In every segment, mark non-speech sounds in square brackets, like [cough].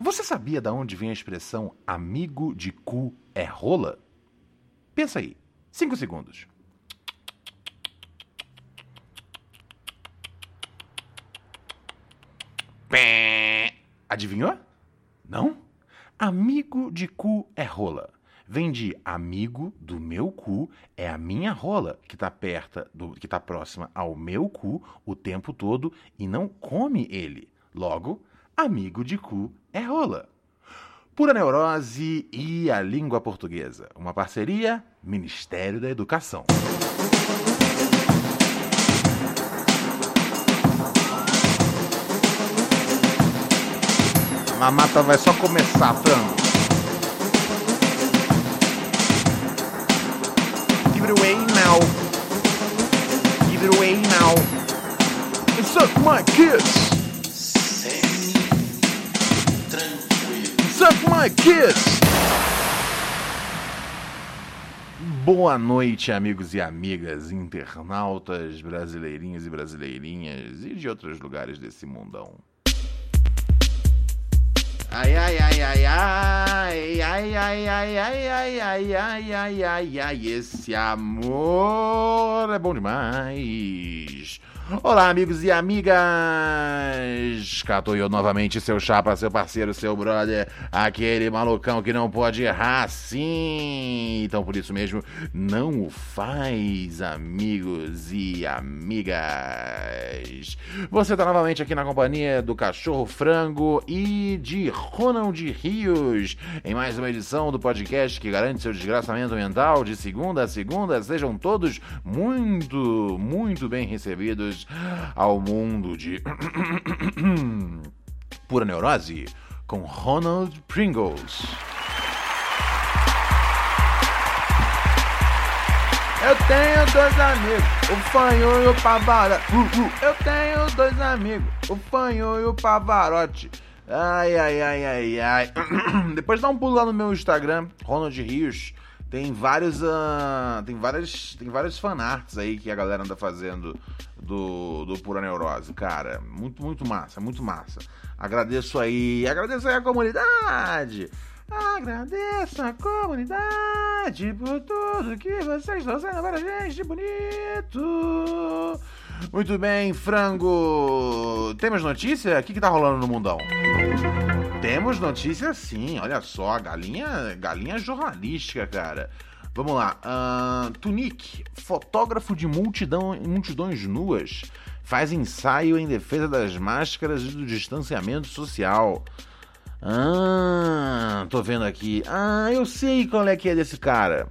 Você sabia de onde vem a expressão amigo de cu é rola? Pensa aí. Cinco segundos. Adivinhou? Não? Amigo de cu é rola. Vem de amigo do meu cu é a minha rola que tá perto do que tá próxima ao meu cu o tempo todo e não come ele. Logo, amigo de cu é rola. Pura Neurose e a Língua Portuguesa. Uma parceria Ministério da Educação. A mata vai só começar, frango. Give it away now. Give it away now. And suck my kids. Suck my kids. Boa noite, amigos e amigas, internautas brasileirinhos e brasileirinhas e de outros lugares desse mundão. Ai, ai, ai, ai, ai, ai, ai, ai, ai, ai, ai, ai, ai, ai, ai, esse amor é bom demais. Olá, amigos e amigas! Tô eu novamente, seu chapa, seu parceiro, seu brother, aquele malucão que não pode errar sim. Então, por isso mesmo, não o faz, amigos e amigas. Você tá novamente aqui na companhia do Cachorro Frango e de Ronald Rios, em mais uma edição do podcast que garante seu desgraçamento mental de segunda a segunda. Sejam todos muito, muito bem recebidos ao mundo de [coughs] pura neurose com Ronald Pringles. Eu tenho dois amigos, o Fanho e o Pavarotti. Uh, uh. Eu tenho dois amigos, o Fanho e o Pavarotti. Ai, ai, ai, ai, ai. [coughs] Depois dá um pulo lá no meu Instagram, Ronald Rios. Tem vários, uh, tem várias, tem vários fanarts aí que a galera anda fazendo do, do Pura Neurose, cara. Muito, muito massa, muito massa. Agradeço aí, agradeço aí a comunidade. Agradeço a comunidade por tudo que vocês fazendo para a gente, bonito. Muito bem, frango. Temos notícia? O que, que tá rolando no mundão? Temos notícia sim, olha só, galinha, galinha jornalística, cara. Vamos lá. Uh, Tunic, fotógrafo de multidão, multidões nuas, faz ensaio em defesa das máscaras e do distanciamento social. Ah, tô vendo aqui. Ah, eu sei qual é que é desse cara.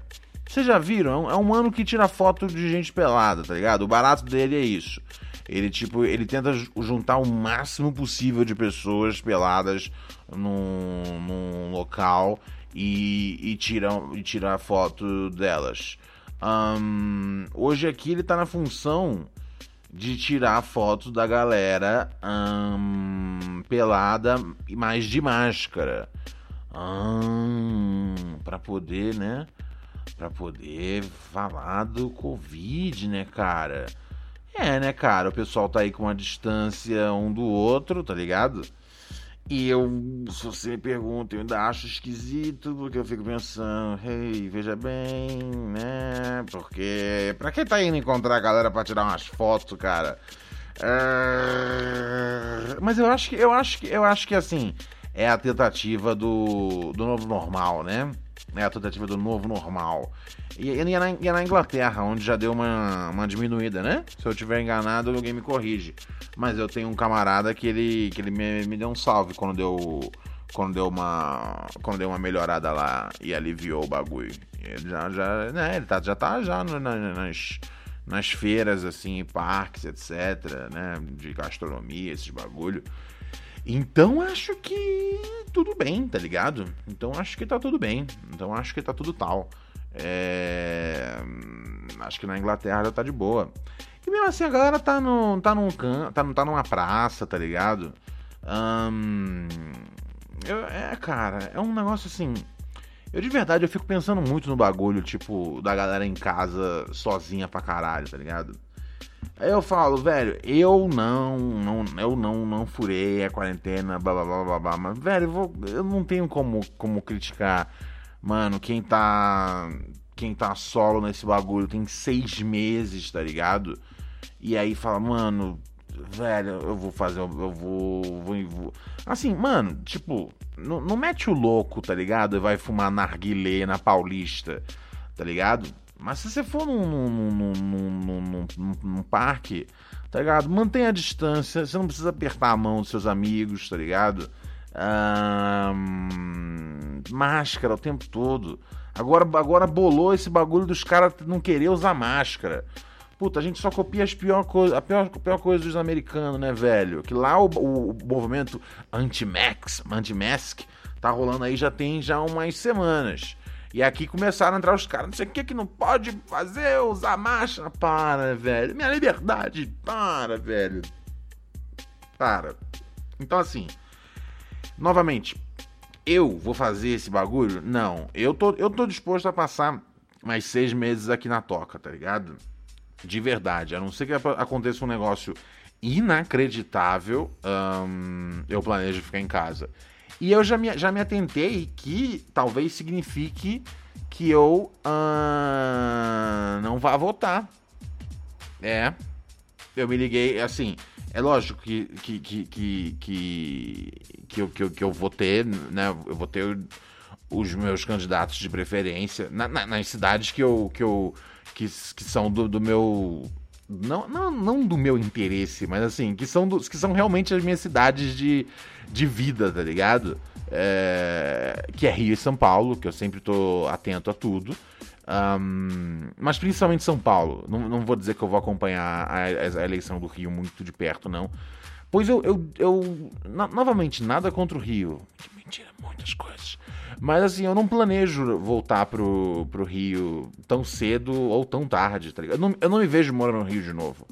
Vocês já viram? É um mano que tira foto de gente pelada, tá ligado? O barato dele é isso. Ele, tipo, ele tenta juntar o máximo possível de pessoas peladas num, num local e, e, tira, e tira a foto delas. Um, hoje aqui ele tá na função de tirar a foto da galera um, pelada, mas de máscara. Um, para poder, né? Para poder falar do Covid, né, cara? É, né, cara? O pessoal tá aí com uma distância um do outro, tá ligado? E eu, se você me pergunta, eu ainda acho esquisito, porque eu fico pensando, hey, veja bem, né? Porque pra quem tá indo encontrar a galera pra tirar umas fotos, cara? É... Mas eu acho que eu acho que eu acho que assim é a tentativa do, do novo normal, né? É a tentativa do novo normal. E, e, é na, e é na Inglaterra, onde já deu uma, uma diminuída, né? Se eu tiver enganado, alguém me corrige. Mas eu tenho um camarada que ele, que ele me, me deu um salve quando deu, quando deu uma quando deu uma melhorada lá e aliviou o bagulho. Ele já, já, né, ele tá, já tá já nas, nas feiras, assim, parques, etc, né? De gastronomia, esses bagulho. Então acho que tudo bem, tá ligado? Então acho que tá tudo bem. Então acho que tá tudo tal. É... Acho que na Inglaterra já tá de boa. E mesmo assim a galera tá, no, tá num can, tá, tá numa praça, tá ligado? Eu, é, cara, é um negócio assim. Eu de verdade eu fico pensando muito no bagulho, tipo, da galera em casa sozinha pra caralho, tá ligado? Aí eu falo, velho, eu não, não eu não, não furei a quarentena, blá blá blá blá blá, mas, velho, eu, vou, eu não tenho como, como criticar, mano, quem tá, quem tá solo nesse bagulho tem seis meses, tá ligado? E aí fala, mano, velho, eu vou fazer, eu vou, vou, vou. assim, mano, tipo, não, mete o louco, tá ligado? E vai fumar narguilé na Paulista, tá ligado? Mas se você for num, num, num, num, parque, tá ligado? Mantenha a distância, você não precisa apertar a mão dos seus amigos, tá ligado? máscara o tempo todo. Agora, agora bolou esse bagulho dos caras não querer usar máscara. Puta, a gente só copia as pior coisa, a pior, a pior coisa dos americanos, né, velho? Que lá o, o, o movimento anti-max, anti-mask, tá rolando aí já tem já umas semanas. E aqui começaram a entrar os caras, não sei o que que não pode fazer, usar máscara. Para, velho. Minha liberdade, para, velho. Para. Então, assim, novamente, eu vou fazer esse bagulho? Não. Eu tô, eu tô disposto a passar mais seis meses aqui na toca, tá ligado? De verdade. A não ser que aconteça um negócio inacreditável, hum, eu planejo ficar em casa. E eu já me, já me atentei que talvez signifique que eu uh, não vá votar. É. Eu me liguei, assim, é lógico que, que, que, que, que, que, eu, que, eu, que eu vou ter, né? Eu vou ter os meus candidatos de preferência na, na, nas cidades que eu. que, eu, que, que são do, do meu. Não, não, não do meu interesse, mas assim, que são, dos, que são realmente as minhas cidades de, de vida, tá ligado? É, que é Rio e São Paulo, que eu sempre tô atento a tudo. Um, mas principalmente São Paulo. Não, não, vou dizer que eu vou acompanhar a, a, eleição do Rio muito de perto, não. Pois eu, eu, eu no, novamente, nada contra o Rio. Que mentira, muitas coisas. Mas assim, eu não planejo voltar pro, pro Rio tão cedo ou tão tarde, tá ligado? Eu não, eu não me vejo morando no Rio de novo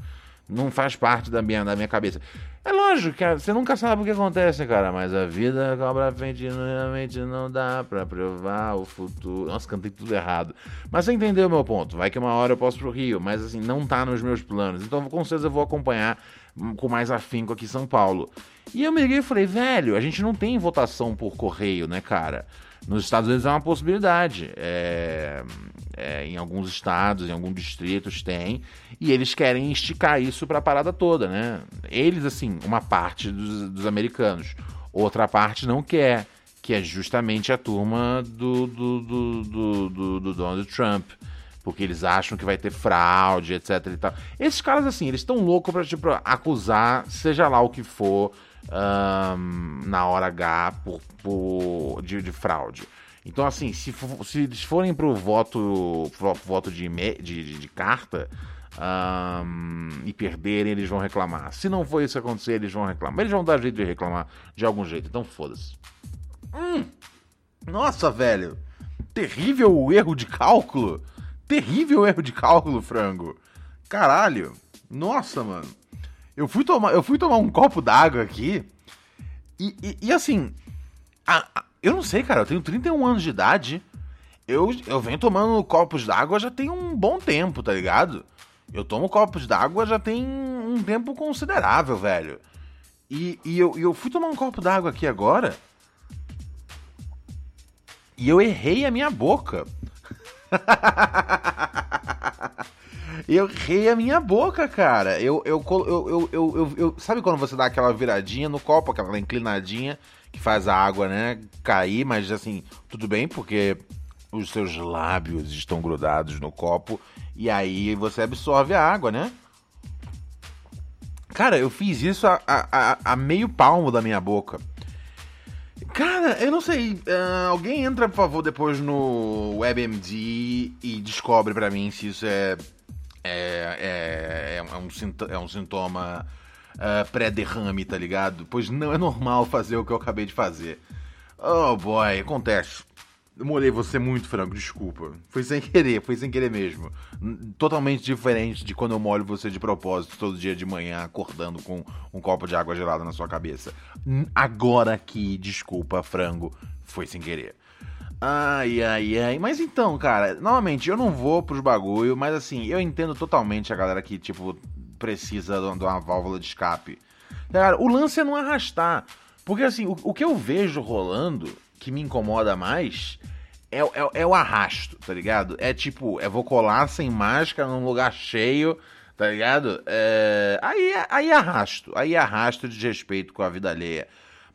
não faz parte da minha, da minha cabeça. É lógico você nunca sabe o que acontece, cara, mas a vida cobra frente realmente não dá pra provar o futuro. Nossa, cantei tudo errado. Mas você entendeu o meu ponto. Vai que uma hora eu posso pro Rio, mas assim, não tá nos meus planos. Então com certeza eu vou acompanhar com mais afinco aqui em São Paulo. E eu me liguei e falei, velho, a gente não tem votação por correio, né, cara? Nos Estados Unidos é uma possibilidade. É, é, em alguns estados, em alguns distritos tem. E eles querem esticar isso para a parada toda, né? Eles, assim, uma parte dos, dos, americanos. Outra parte não quer. Que é justamente a turma do, do, do, do, do Donald Trump porque eles acham que vai ter fraude, etc e tal. Esses caras, assim, eles estão loucos pra, tipo, acusar, seja lá o que for, um, na hora H por, por de, de, fraude. Então, assim, se, se eles forem pro voto, pro voto de, de, de carta um, e perderem, eles vão reclamar. Se não for isso acontecer, eles vão reclamar. Eles vão dar jeito de reclamar de algum jeito, então foda-se. Hum, nossa, velho. Terrível erro de cálculo. Terrível erro de cálculo, frango. Caralho. Nossa, mano. Eu fui tomar, eu fui tomar um copo d'água aqui. E, e, e assim. A, a, eu não sei, cara. Eu tenho 31 anos de idade. Eu, eu venho tomando copos d'água já tem um bom tempo, tá ligado? Eu tomo copos d'água já tem um tempo considerável, velho. E, e eu, eu fui tomar um copo d'água aqui agora. E eu errei a minha boca. [laughs] eu errei a minha boca, cara. Eu, eu, eu, eu, eu, Sabe quando você dá aquela viradinha no copo, aquela inclinadinha que faz a água, né, cair, mas assim, tudo bem, porque os seus lábios estão grudados no copo e aí você absorve a água, né? Cara, eu fiz isso a, a, a meio palmo da minha boca. Cara, eu não sei. Uh, alguém entra, por favor, depois no WebMD e descobre para mim se isso é é, é, é, um, é um sintoma uh, pré-derrame, tá ligado? Pois não é normal fazer o que eu acabei de fazer. Oh boy, acontece. Eu molhei você muito, Franco, desculpa. Foi sem querer, foi sem querer mesmo. Totalmente diferente de quando eu molho você de propósito todo dia de manhã, acordando com um copo de água gelada na sua cabeça. Agora aqui, desculpa, frango, foi sem querer. Ai, ai, ai. Mas então, cara, novamente, eu não vou pros bagulho, mas assim, eu entendo totalmente a galera que, tipo, precisa de uma válvula de escape. Cara, o lance é não arrastar. Porque assim, o, o que eu vejo rolando que me incomoda mais é, é, é, o arrasto, tá ligado? É tipo, é vou colar sem máscara num lugar cheio, tá ligado? É, aí, aí arrasto, aí arrasto de respeito com a vida alheia.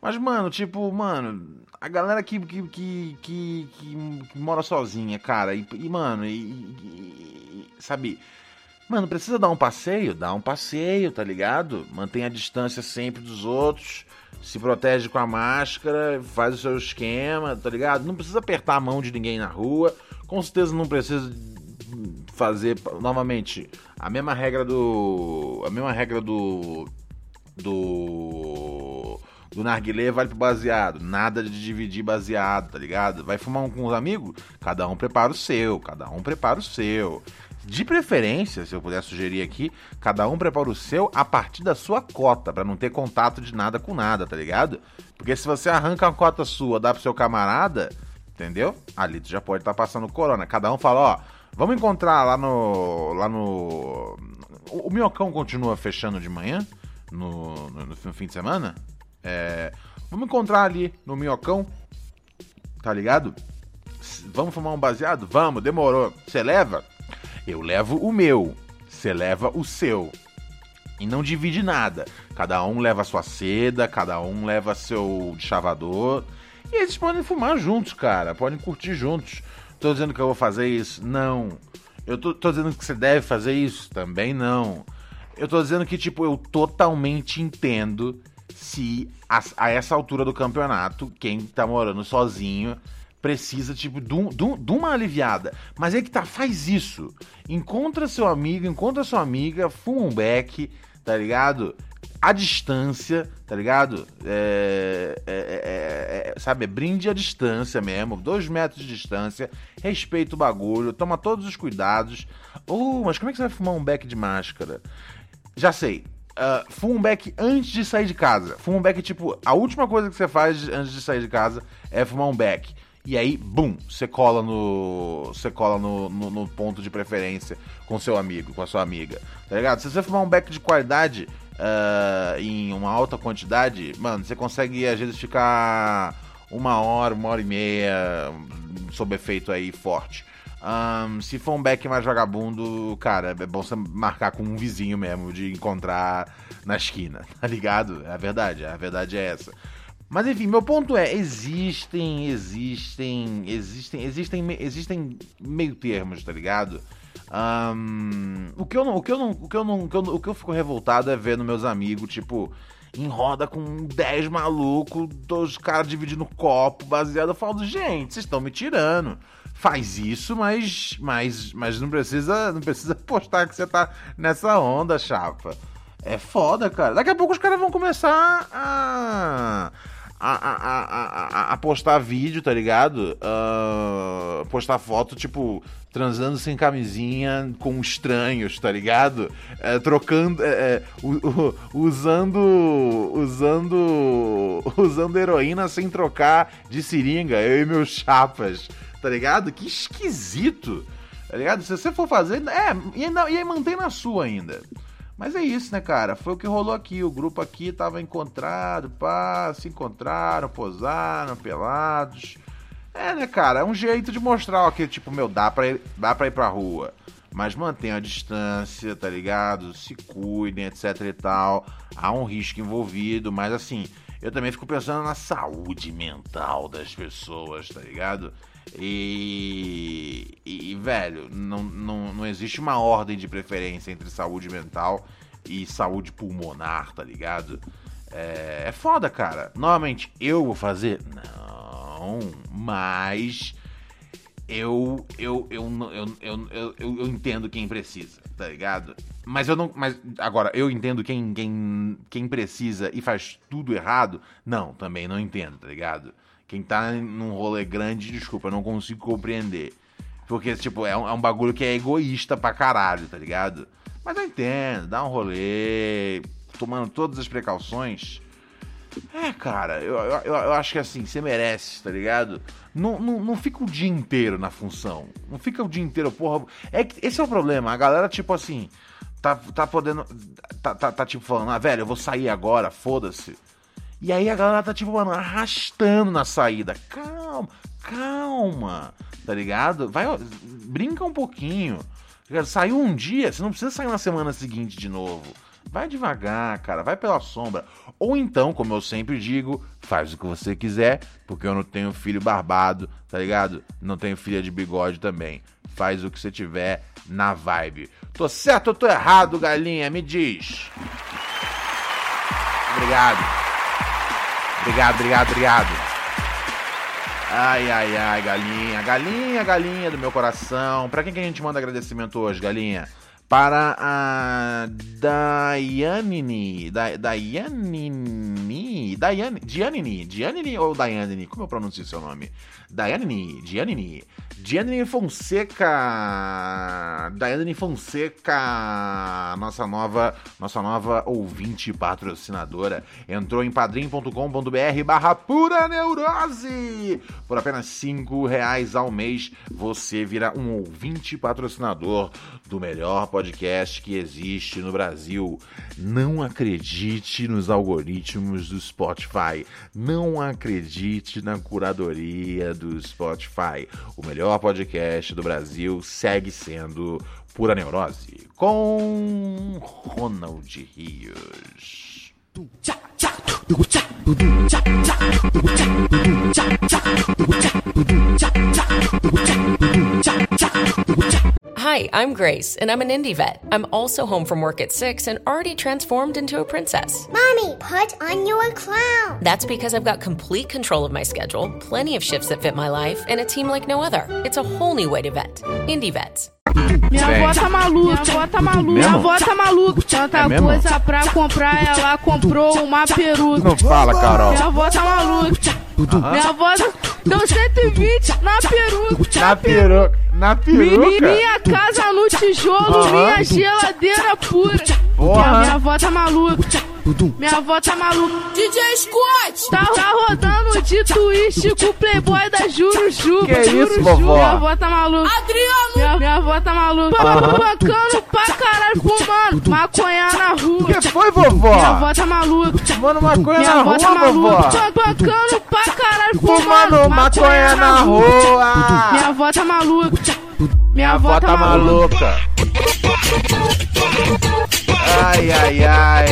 Mas, mano, tipo, mano, a galera que, que, que, que, que mora sozinha, cara, e, e mano, e, e, sabe, mano, precisa dar um passeio? Dá um passeio, tá ligado? Mantém a distância sempre dos outros se protege com a máscara, faz o seu esquema, tá ligado? Não precisa apertar a mão de ninguém na rua, com certeza não precisa fazer novamente a mesma regra do a mesma regra do do do narguilé vale pro baseado, nada de dividir baseado, tá ligado? Vai fumar um com os amigos? Cada um prepara o seu, cada um prepara o seu. De preferência, se eu puder sugerir aqui, cada um prepara o seu a partir da sua cota, para não ter contato de nada com nada, tá ligado? Porque se você arranca uma cota sua, dá pro seu camarada, entendeu? Ali tu já pode estar tá passando corona. Cada um fala, ó, vamos encontrar lá no. lá no. O, o Minhocão continua fechando de manhã, no, no, no fim de semana. É, vamos encontrar ali no Minhocão, tá ligado? Vamos fumar um baseado? Vamos, demorou. Você leva? Eu levo o meu, você leva o seu. E não divide nada. Cada um leva sua seda, cada um leva seu chavador. E eles podem fumar juntos, cara. Podem curtir juntos. Tô dizendo que eu vou fazer isso? Não. Eu tô, tô dizendo que você deve fazer isso? Também não. Eu tô dizendo que, tipo, eu totalmente entendo se a, a essa altura do campeonato, quem tá morando sozinho precisa, tipo, de, um, um, uma aliviada. Mas é que tá, faz isso. Encontra seu amigo, encontra sua amiga, fuma um beck, tá ligado? A distância, tá ligado? É, é, é, é, sabe, brinde a distância mesmo, dois metros de distância, respeita o bagulho, toma todos os cuidados. Oh, mas como é que você vai fumar um beck de máscara? Já sei, Uh, fuma um antes de sair de casa. Fuma um tipo, a última coisa que você faz antes de sair de casa é fumar um beck. E aí, bum, você cola no. Você cola no, no, no, ponto de preferência com seu amigo, com a sua amiga. Tá ligado? Se você fumar um beck de qualidade uh, em uma alta quantidade, mano, você consegue às vezes ficar uma hora, uma hora e meia sob efeito aí forte. Um, se for um beck mais vagabundo, cara, é bom você marcar com um vizinho mesmo, de encontrar na esquina, [laughs] tá ligado? É a verdade, a verdade é essa. Mas enfim, meu ponto é, existem, existem, existem, existem, existem meio termos, tá ligado? O que eu não, o que eu não, o que eu não, o que eu, fico revoltado é vendo meus amigos, tipo, em roda com 10 malucos, os caras dividindo copo, baseado, eu falo, gente, vocês estão me tirando. Faz isso, mas, mas, mas não precisa, não precisa [laughs] postar que você tá nessa onda, chapa. É foda, cara. Daqui a pouco os caras vão começar a a, a, a, a, postar vídeo, tá ligado? Uh, postar foto, tipo, transando sem camisinha com estranhos, tá ligado? É, trocando. É, é, usando. Usando. [laughs] Usando heroína sem trocar de seringa, eu e meus chapas, tá ligado? Que esquisito, tá ligado? Se você for fazer. É, e, aí mantém na sua ainda. Mas é isso, né, cara? Foi o que rolou aqui. O grupo aqui tava encontrado, pá, se encontraram, posaram, pelados. É, né, cara? É um jeito de mostrar, ó, que, tipo, meu, dá pra ir, dá pra ir pra rua. Mas mantenha a distância, tá ligado? Se cuidem, etc e tal. Há um risco envolvido, mas assim, eu também fico pensando na saúde mental das pessoas, tá ligado? E, e, velho, não, não, não existe uma ordem de preferência entre saúde mental e saúde pulmonar, tá ligado? É, é foda, cara. Novamente, eu vou fazer? Não, mas eu eu, eu, eu, eu, eu, eu, eu entendo quem precisa, tá ligado? Mas eu não. Mas agora, eu entendo quem, quem, quem precisa e faz tudo errado. Não, também não entendo, tá ligado? Quem tá num rolê grande, desculpa, eu não consigo compreender. Porque, tipo, é um, é um bagulho que é egoísta pra caralho, tá ligado? Mas eu entendo, dá um rolê, tomando todas as precauções. É, cara, eu, eu, eu acho que assim, você merece, tá ligado? Não, não, não fica o dia inteiro na função. Não fica o dia inteiro, porra. É esse é o problema. A galera, tipo assim, tá, tá podendo. Tá, tá, tá tipo falando, ah, velho, eu vou sair agora, foda-se. E aí a galera tá, tipo, mano, arrastando na saída. Calma, calma, tá ligado? Vai, brinca um pouquinho. Saiu um dia, você não precisa sair na semana seguinte de novo. Vai devagar, cara, vai pela sombra. Ou então, como eu sempre digo, faz o que você quiser, porque eu não tenho filho barbado, tá ligado? Não tenho filha de bigode também. Faz o que você tiver na vibe. Tô certo ou tô errado, galinha? Me diz. Obrigado. Obrigado, obrigado, obrigado. Ai, ai, ai, galinha, galinha, galinha do meu coração. Pra quem que a gente manda agradecimento hoje, galinha? para a Dayanini, da, Dayanini, Dayan, Giannini, Giannini ou Dayanini, como eu pronuncio seu nome? Dayanini, Giannini, Giannini Fonseca, Dayanini Fonseca, nossa nova, nossa nova ouvinte patrocinadora, entrou em padrim.com.br barra pura neurose, por apenas cinco reais ao mês, você vira um ouvinte patrocinador do melhor podcast que existe no Brasil. Não acredite nos algoritmos do Spotify. Não acredite na curadoria do Spotify. O melhor podcast do Brasil segue sendo Pura Neurose com Ronald Rios. Hi, I'm Grace, and I'm an indie vet. I'm also home from work at 6 and already transformed into a princess. Mommy, put on your crown. That's because I've got complete control of my schedule, plenty of shifts that fit my life, and a team like no other. It's a whole new way to vet. Indie vets. Minha avó tá maluca, minha avó tá maluca, minha avó tá maluca. Tanta É coisa pra comprar, ela comprou uma peruca. Não fala, Carol. Minha avó tá maluca. Minha avó deu 120 na peruca. Na peruca. Na peruca. Minha casa no tijolo, Aham. minha geladeira pura. Porra. Minha, minha avó tá maluca. Minha avó tá maluca. DJ Scott! Tá, tá rodando de twist com o playboy da Juro Ju. Que Juro isso, Ju. vovó? Minha avó tá maluca. Adriano! Minha, minha avó tá maluca. Bancando pra caralho, fumando maconha na rua. O que foi, vovó? Minha avó tá maluca. Mano, maconha Minha na avó rua, tá maluca. vovó. Bancando pra caralho, Fumando maconha na rua. Minha avó tá maluca. Minha avó tá maluca. Ai, ai, ai.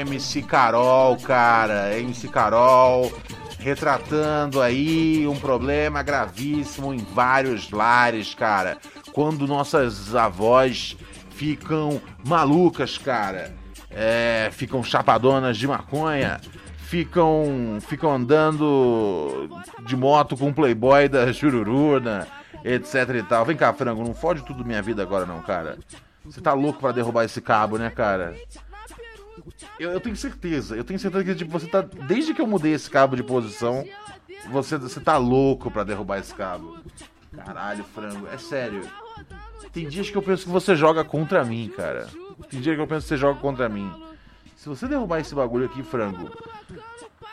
MC Carol, cara. MC Carol retratando aí um problema gravíssimo em vários lares, cara. Quando nossas avós ficam malucas, cara. É, ficam chapadonas de maconha. Ficam, ficam andando de moto com o playboy da Jururuna, etc e tal. Vem cá, frango, não fode tudo minha vida agora não, cara. Você tá louco pra derrubar esse cabo, né, cara? Eu, eu tenho certeza, eu tenho certeza que tipo, você tá. Desde que eu mudei esse cabo de posição, você, você tá louco pra derrubar esse cabo. Caralho, frango, é sério. Tem dias que eu penso que você joga contra mim, cara. Tem dias que eu penso que você joga contra mim. Se você derrubar esse bagulho aqui, frango,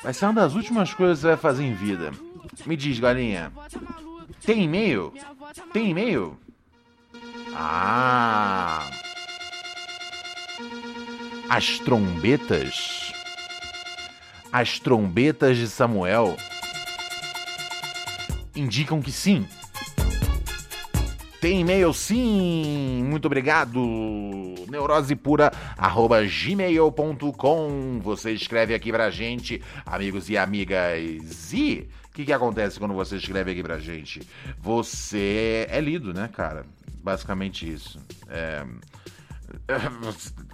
vai ser uma das últimas coisas que você vai fazer em vida. Me diz, galinha. Tem e-mail? Tem e-mail? Ah! As trombetas. As trombetas de Samuel indicam que sim. Tem e-mail sim! Muito obrigado! neurosepura.gmail.com Você escreve aqui pra gente, amigos e amigas. E o que, que acontece quando você escreve aqui pra gente? Você é lido, né, cara? Basicamente isso. É...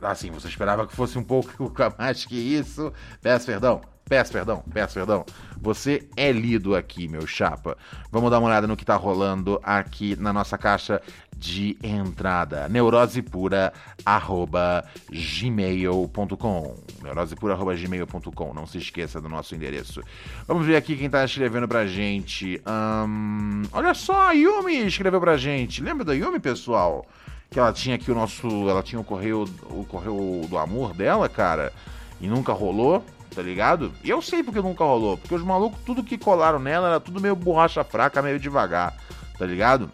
Assim, você esperava que fosse um pouco [laughs] mais que isso. Peço perdão. Peço perdão, peço perdão. Você é lido aqui, meu chapa. Vamos dar uma olhada no que tá rolando aqui na nossa caixa de entrada. neurosepura@gmail.com. neurosepura@gmail.com. Não se esqueça do nosso endereço. Vamos ver aqui quem tá escrevendo pra gente. Um, olha só, a Yumi escreveu pra gente. Lembra da Yumi, pessoal? Que ela tinha aqui o nosso, ela tinha o correio, o correio do amor dela, cara, e nunca rolou tá ligado? E eu sei porque nunca rolou, porque os malucos, tudo que colaram nela era tudo meio borracha fraca, meio devagar, tá ligado?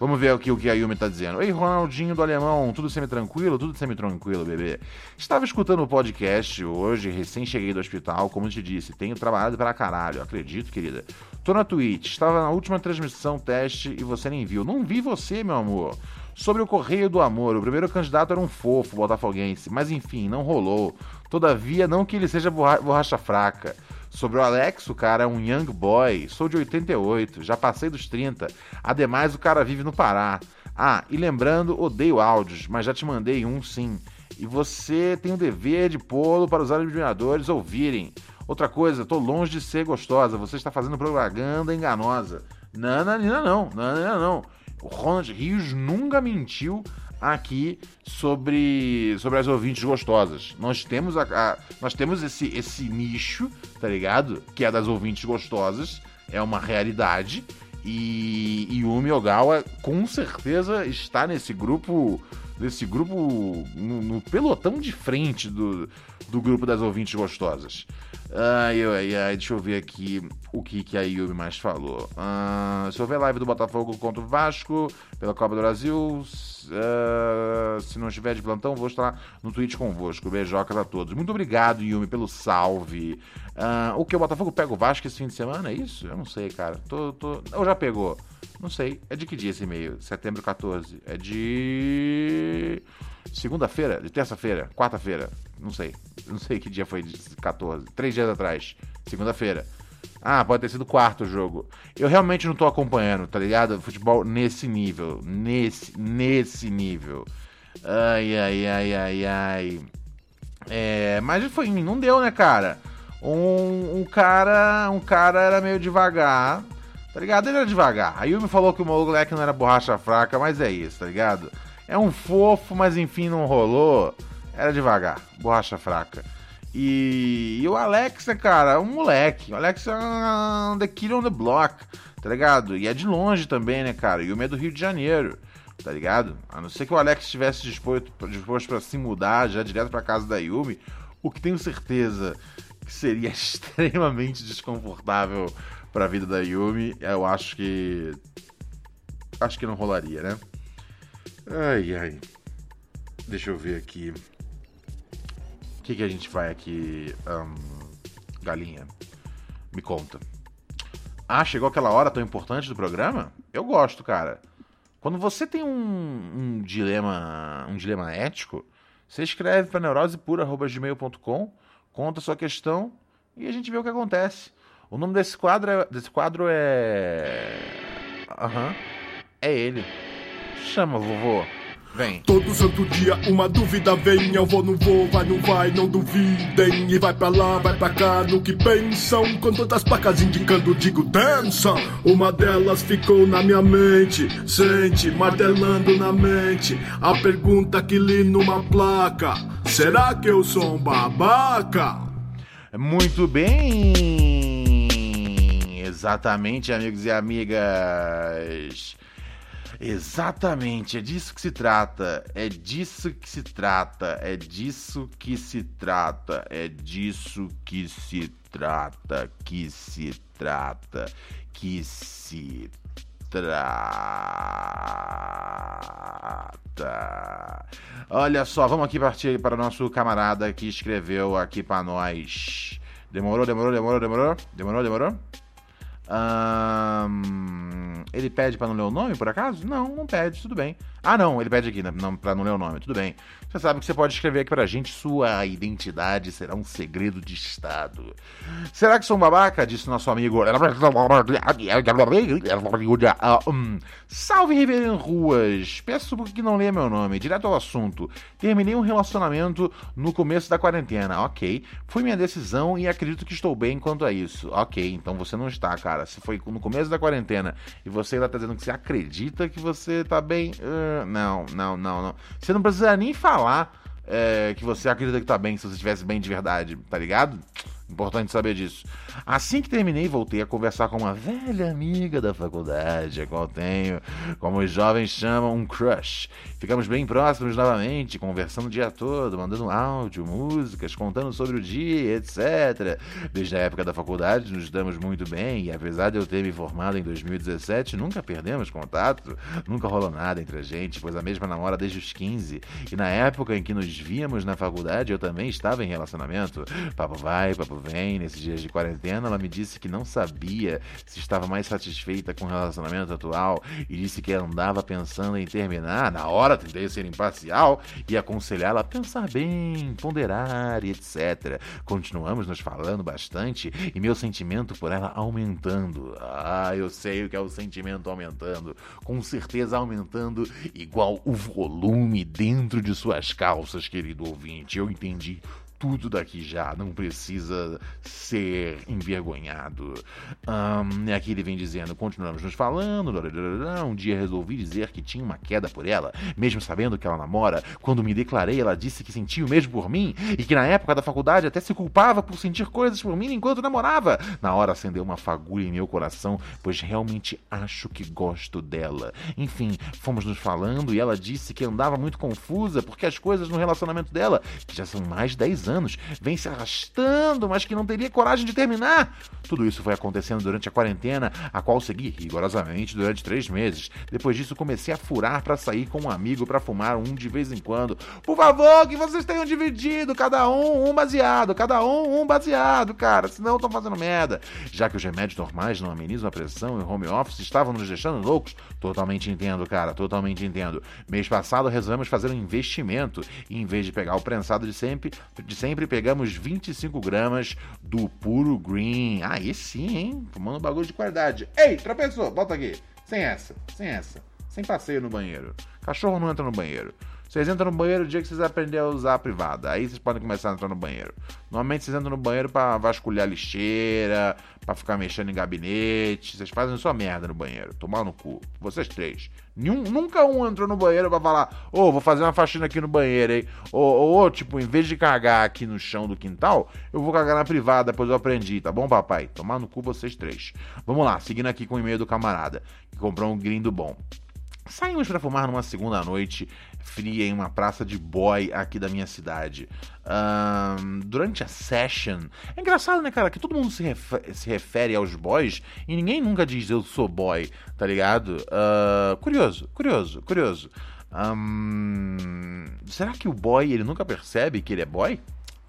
Vamos ver aqui o que a Yumi tá dizendo. Ei, Ronaldinho do Alemão, tudo semi-tranquilo? Tudo semi-tranquilo, bebê. Estava escutando o podcast hoje, recém cheguei do hospital, como te disse, tenho trabalhado pra caralho, acredito, querida. Tô na Twitch, estava na última transmissão teste e você nem viu. Não vi você, meu amor. Sobre o Correio do Amor, o primeiro candidato era um fofo botafoguense, mas enfim, não rolou. Todavia, não que ele seja borracha fraca. Sobre o Alex, o cara é um young boy, sou de 88, já passei dos 30. Ademais, o cara vive no Pará. Ah, e lembrando, odeio áudios, mas já te mandei um sim. E você tem o dever de pô-lo para os admiradores ouvirem. Outra coisa, tô longe de ser gostosa, você está fazendo propaganda enganosa. Não, não, não, não, não. O Ronald Rios nunca mentiu aqui sobre, sobre as ouvintes gostosas. Nós temos, a, a, nós temos esse, esse nicho, tá ligado? Que é das ouvintes gostosas. É uma realidade. E Yumi Ogawa com certeza está nesse grupo. Nesse grupo. No, no pelotão de frente do, do grupo das ouvintes gostosas. Ai, ai, ai, deixa eu ver aqui o que, que a Yumi mais falou. Uh, se houver live do Botafogo contra o Vasco pela Copa do Brasil, uh, se não estiver de plantão, vou estar no Twitch convosco. Beijocas a todos. Muito obrigado, Yumi, pelo salve. Uh, o que? O Botafogo pega o Vasco esse fim de semana? É isso? Eu não sei, cara. Tô, tô... Ou já pegou? Não sei. É de que dia esse e-mail? Setembro 14. É de. Segunda-feira? De terça-feira? Quarta-feira? Não sei. Não sei que dia foi de 14. Três dias atrás. Segunda-feira. Ah, pode ter sido quarto jogo. Eu realmente não tô acompanhando, tá ligado? Futebol nesse nível. Nesse, nesse nível. Ai, ai, ai, ai, ai. É, mas foi, não deu, né, cara? Um, um cara. Um cara era meio devagar. Tá ligado? Ele era devagar. Aí me falou que o moleque não era borracha fraca, mas é isso, tá ligado? É um fofo, mas enfim não rolou. Era devagar, borracha fraca. E, e o Alex, né, cara, um moleque. O Alex é um the kid on the block, tá ligado? E é de longe também, né, cara? E o meio do Rio de Janeiro, tá ligado? A não ser que o Alex estivesse disposto, disposto para se mudar já direto pra casa da Yumi, o que tenho certeza que seria [laughs] extremamente desconfortável pra vida da Yumi. Eu acho que. Acho que não rolaria, né? Ai, ai. Deixa eu ver aqui que, que a gente vai aqui, galinha? Me conta. Ah, chegou aquela hora tão importante do programa? Eu gosto, cara. Quando você tem um, um dilema, um dilema ético, você escreve para neurosepura@gmail.com, conta a sua questão e a gente vê o que acontece. O nome desse quadro é, desse quadro é, aham, uhum. é ele. Chama, vovô. Vem. Todo santo dia uma dúvida vem. Eu vou, não vou, vai, não vai, não duvidem. E vai pra lá, vai pra cá, no que pensam. Com todas as placas indicando, digo dança. Uma delas ficou na minha mente. Sente, martelando na mente. A pergunta que li numa placa: Será que eu sou um babaca? Muito bem! Exatamente, amigos e amigas. Exatamente, é disso que se trata. É disso que se trata. É disso que se trata. É disso que se trata. Que se trata. Que se trata. Olha só, vamos aqui partir para o nosso camarada que escreveu aqui para nós. Demorou, demorou, demorou, demorou? Demorou, demorou? Um, ele pede para não ler o nome, por acaso? Não, não pede, tudo bem. Ah, não, ele pede aqui né, não, pra não ler o nome, tudo bem. Você sabe que você pode escrever aqui pra gente, sua identidade será um segredo de Estado. Será que sou um babaca? Disse nosso amigo. Salve, Reverendo Ruas. Peço que não leia meu nome, direto ao assunto. Terminei um relacionamento no começo da quarentena, ok. Foi minha decisão e acredito que estou bem quanto a isso. Ok, então você não está, cara. Se foi no começo da quarentena e você ainda está dizendo que você acredita que você está bem. Uh, não, não, não, não. Você não precisa nem falar é, que você acredita que está bem se você estivesse bem de verdade, tá ligado? Importante saber disso. Assim que terminei, voltei a conversar com uma velha amiga da faculdade, a qual tenho, como os jovens chamam, um crush. Ficamos bem próximos novamente, conversando o dia todo, mandando áudio, músicas, contando sobre o dia, etc. Desde a época da faculdade nos damos muito bem e apesar de eu ter me formado em 2017, nunca perdemos contato, nunca rolou nada entre a gente, pois a mesma namora desde os 15. E na época em que nos víamos na faculdade, eu também estava em relacionamento. Papo vai, papo vem, nesses dias de quarentena, ela me disse que não sabia se estava mais satisfeita com o relacionamento atual e disse que andava pensando em terminar. Na hora tentei ser imparcial e aconselhá-la a pensar bem, ponderar e etc. Continuamos nos falando bastante e meu sentimento por ela aumentando. Ah, eu sei o que é o sentimento aumentando. Com certeza aumentando igual o volume dentro de suas calças, querido ouvinte. Eu entendi tudo daqui já, não precisa ser envergonhado. Um, aqui ele vem dizendo: continuamos nos falando. Um dia resolvi dizer que tinha uma queda por ela, mesmo sabendo que ela namora. Quando me declarei, ela disse que sentia o mesmo por mim e que na época da faculdade até se culpava por sentir coisas por mim enquanto namorava. Na hora acendeu uma fagulha em meu coração, pois realmente acho que gosto dela. Enfim, fomos nos falando e ela disse que andava muito confusa porque as coisas no relacionamento dela, que já são mais de 10 anos, vem se arrastando, mas que não teria coragem de terminar. Tudo isso foi acontecendo durante a quarentena, a qual segui rigorosamente durante três meses. Depois disso, comecei a furar para sair com um amigo para fumar um de vez em quando. Por favor, que vocês tenham dividido, cada um um baseado, cada um um baseado, cara, senão estão fazendo merda. Já que os remédios normais não amenizam a pressão e o home office estavam nos deixando loucos, totalmente entendo, cara, totalmente entendo. Mês passado resolvemos fazer um investimento e em vez de pegar o prensado de sempre, de sempre pegamos 25 gramas do puro green. Aí sim, hein? Fumando bagulho de qualidade. Ei, tropeçou, volta aqui. Sem essa, sem essa. Sem passeio no banheiro. Cachorro não entra no banheiro. Vocês entram no banheiro o dia que vocês aprenderem a usar a privada. Aí vocês podem começar a entrar no banheiro. Normalmente vocês entram no banheiro para vasculhar lixeira, para ficar mexendo em gabinete. Vocês fazem sua merda no banheiro. Tomar no cu. Vocês três. Nenhum, nunca um entrou no banheiro pra falar: Ô, oh, vou fazer uma faxina aqui no banheiro, hein? Ou, oh, tipo, em vez de cagar aqui no chão do quintal, eu vou cagar na privada, depois eu aprendi, tá bom, papai? Tomar no cu vocês três. Vamos lá, seguindo aqui com o e-mail do camarada, que comprou um grindo bom. Saímos para fumar numa segunda noite fria em uma praça de boy aqui da minha cidade. Um, durante a session. É engraçado, né, cara? Que todo mundo se, refere, se refere aos boys e ninguém nunca diz eu sou boy, tá ligado? Uh, curioso, curioso, curioso. Um, será que o boy ele nunca percebe que ele é boy?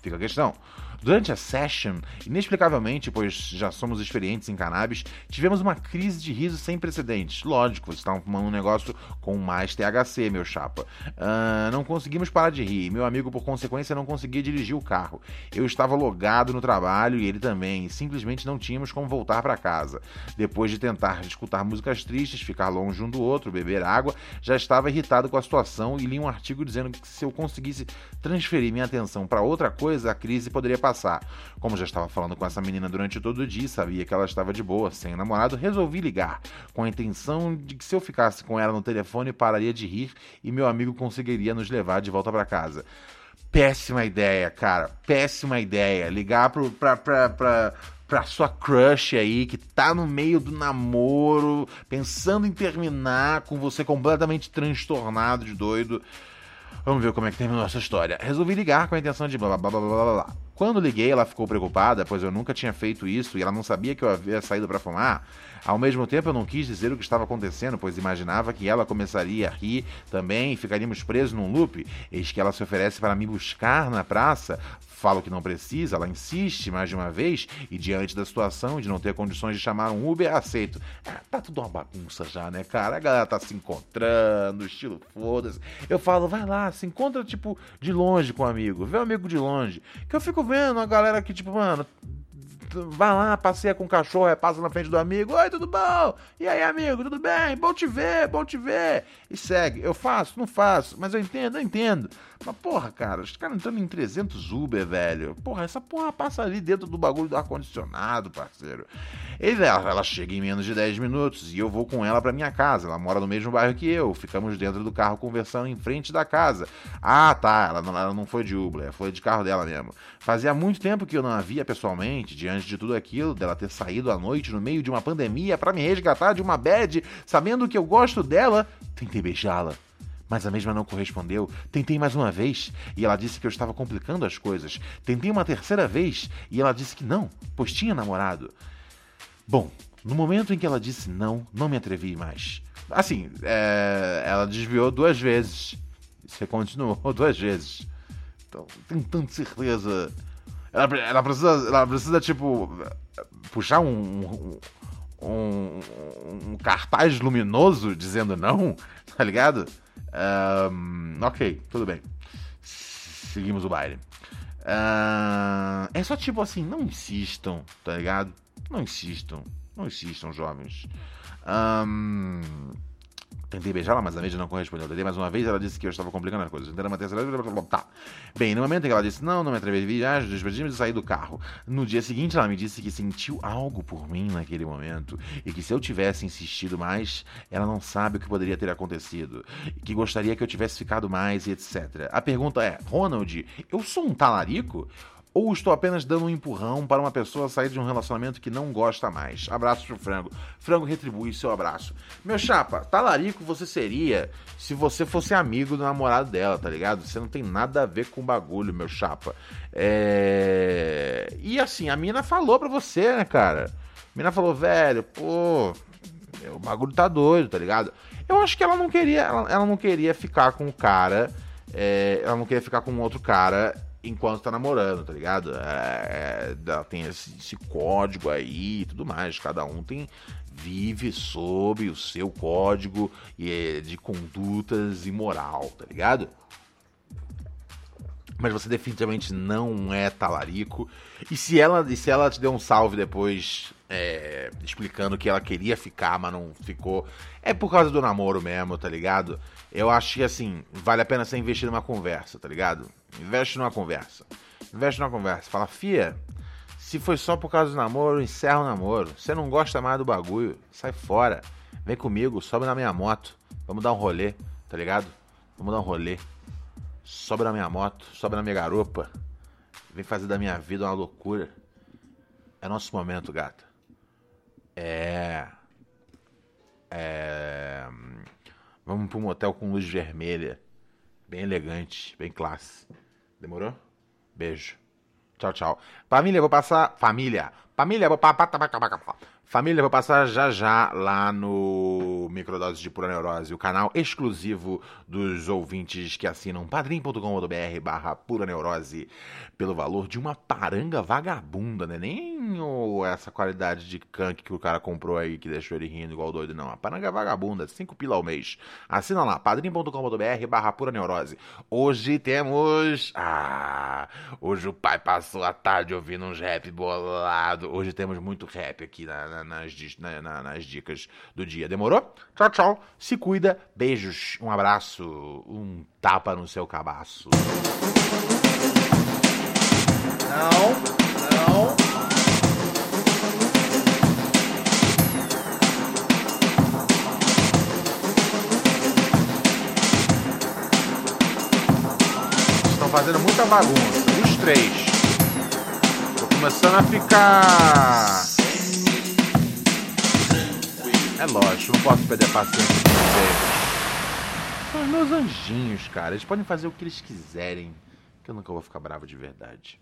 Fica a questão. Durante a session, inexplicavelmente, pois já somos experientes em cannabis, tivemos uma crise de riso sem precedentes. Lógico, vocês estavam fumando um negócio com mais THC, meu chapa. Uh, não conseguimos parar de rir. Meu amigo, por consequência, não conseguia dirigir o carro. Eu estava logado no trabalho e ele também. E simplesmente não tínhamos como voltar para casa. Depois de tentar escutar músicas tristes, ficar longe um do outro, beber água, já estava irritado com a situação e li um artigo dizendo que se eu conseguisse transferir minha atenção para outra coisa, a crise poderia passar passar. Como já estava falando com essa menina durante todo o dia, sabia que ela estava de boa, sem namorado, resolvi ligar, com a intenção de que se eu ficasse com ela no telefone, pararia de rir e meu amigo conseguiria nos levar de volta para casa. Péssima ideia, cara. Péssima ideia. Ligar pro, pra, pra, pra, pra sua crush aí, que tá no meio do namoro, pensando em terminar com você completamente transtornado de doido. Vamos ver como é que terminou essa história. Resolvi ligar com a intenção de blá blá blá blá blá blá. Quando liguei, ela ficou preocupada, pois eu nunca tinha feito isso e ela não sabia que eu havia saído para fumar. Ao mesmo tempo, eu não quis dizer o que estava acontecendo, pois imaginava que ela começaria a rir também e ficaríamos presos num loop. Eis que ela se oferece para me buscar na praça. Falo que não precisa, ela insiste mais de uma vez e, diante da situação de não ter condições de chamar um Uber, aceito. Ah, tá tudo uma bagunça já, né, cara? A galera tá se encontrando, estilo foda-se. Eu falo, vai lá, se encontra, tipo, de longe com um amigo, vê um amigo de longe. Que eu fico vendo a galera que, tipo, mano, vai lá, passeia com o cachorro, é, passa na frente do amigo, oi, tudo bom? E aí, amigo, tudo bem? Bom te ver, bom te ver. E segue. Eu faço, não faço, mas eu entendo, eu entendo. Mas, porra, cara, os caras entrando em 300 Uber, velho. Porra, essa porra passa ali dentro do bagulho do ar-condicionado, parceiro. Ele, ela chega em menos de 10 minutos e eu vou com ela pra minha casa. Ela mora no mesmo bairro que eu. Ficamos dentro do carro conversando em frente da casa. Ah, tá. Ela não, ela não foi de Uber, foi de carro dela mesmo. Fazia muito tempo que eu não a via pessoalmente, diante de tudo aquilo, dela ter saído à noite no meio de uma pandemia para me resgatar de uma bad, sabendo que eu gosto dela. Tentei beijá-la mas a mesma não correspondeu. Tentei mais uma vez e ela disse que eu estava complicando as coisas. Tentei uma terceira vez e ela disse que não, pois tinha namorado. Bom, no momento em que ela disse não, não me atrevi mais. Assim, é, ela desviou duas vezes. Você continuou [laughs] duas vezes. Então, tenho tanta certeza. Ela, ela, precisa, ela precisa, tipo, puxar um, um, um, um cartaz luminoso dizendo não, [laughs] tá ligado? Um, ok, tudo bem. Seguimos o baile. Uh, é só tipo assim, não insistam, tá ligado? Não insistam, não insistam, jovens. Um, Tentei beijá-la, mas a mídia não correspondeu. Tentei mais uma vez, ela disse que eu estava complicando as coisas. Tentei uma terceira vez, tá. Bem, no momento em que ela disse não, não me atrevi a despedimos e saí do carro. No dia seguinte, ela me disse que sentiu algo por mim naquele momento e que se eu tivesse insistido mais, ela não sabe o que poderia ter acontecido. E que gostaria que eu tivesse ficado mais e etc. A pergunta é, Ronald, eu sou um talarico? Ou estou apenas dando um empurrão para uma pessoa sair de um relacionamento que não gosta mais? Abraço pro Frango. Frango retribui seu abraço. Meu chapa, talarico você seria se você fosse amigo do namorado dela, tá ligado? Você não tem nada a ver com o bagulho, meu chapa. É... E assim, a mina falou pra você, né, cara? A mina falou, velho, pô, o bagulho tá doido, tá ligado? Eu acho que ela não queria, ela, ela não queria ficar com o cara, é, ela não queria ficar com outro cara enquanto tá namorando, tá ligado? É, é, tem esse, esse, código aí e tudo mais. Cada um tem vive sob o seu código de condutas e moral, tá ligado? Mas você definitivamente não é talarico. E se ela, e se ela te deu um salve depois, é, explicando que ela queria ficar, mas não ficou, é por causa do namoro mesmo, tá ligado? Eu acho que assim, vale a pena você investir numa conversa, tá ligado? Investe numa conversa. Investe numa conversa. Fala, fia, se foi só por causa do namoro, encerra o namoro. Você não gosta mais do bagulho, sai fora. Vem comigo, sobe na minha moto. Vamos dar um rolê, tá ligado? Vamos dar um rolê. Sobe na minha moto, sobe na minha garupa. Vem fazer da minha vida uma loucura. É nosso momento, gata. É. É. Vamos pra um motel com luz vermelha. Bem elegante, bem classe. Demorou? Beijo. Tchau, tchau. Família, vou passar. Família. Família, vou passar. Família, vou passar já já lá no Microdose de Pura Neurose, o canal exclusivo dos ouvintes que assinam padrim.com.br barra Pura Neurose pelo valor de uma paranga vagabunda, né? Nem oh, essa qualidade de canque que o cara comprou aí que deixou ele rindo igual doido, não. A paranga vagabunda, 5 pila ao mês. Assina lá, padrim.com.br barra Pura Neurose. Hoje temos... Ah, hoje o pai passou a tarde ouvindo uns rap bolado. Hoje temos muito rap aqui na na, na, nas dicas do dia. Demorou? Tchau, tchau. Se cuida. Beijos. Um abraço. Um tapa no seu cabaço. Não, não. Estão fazendo muita bagunça. Os três. Tô começando a ficar é lógico, não posso perder a paciência com vocês. São os meus anjinhos, cara. Eles podem fazer o que eles quiserem. Que eu nunca vou ficar bravo de verdade.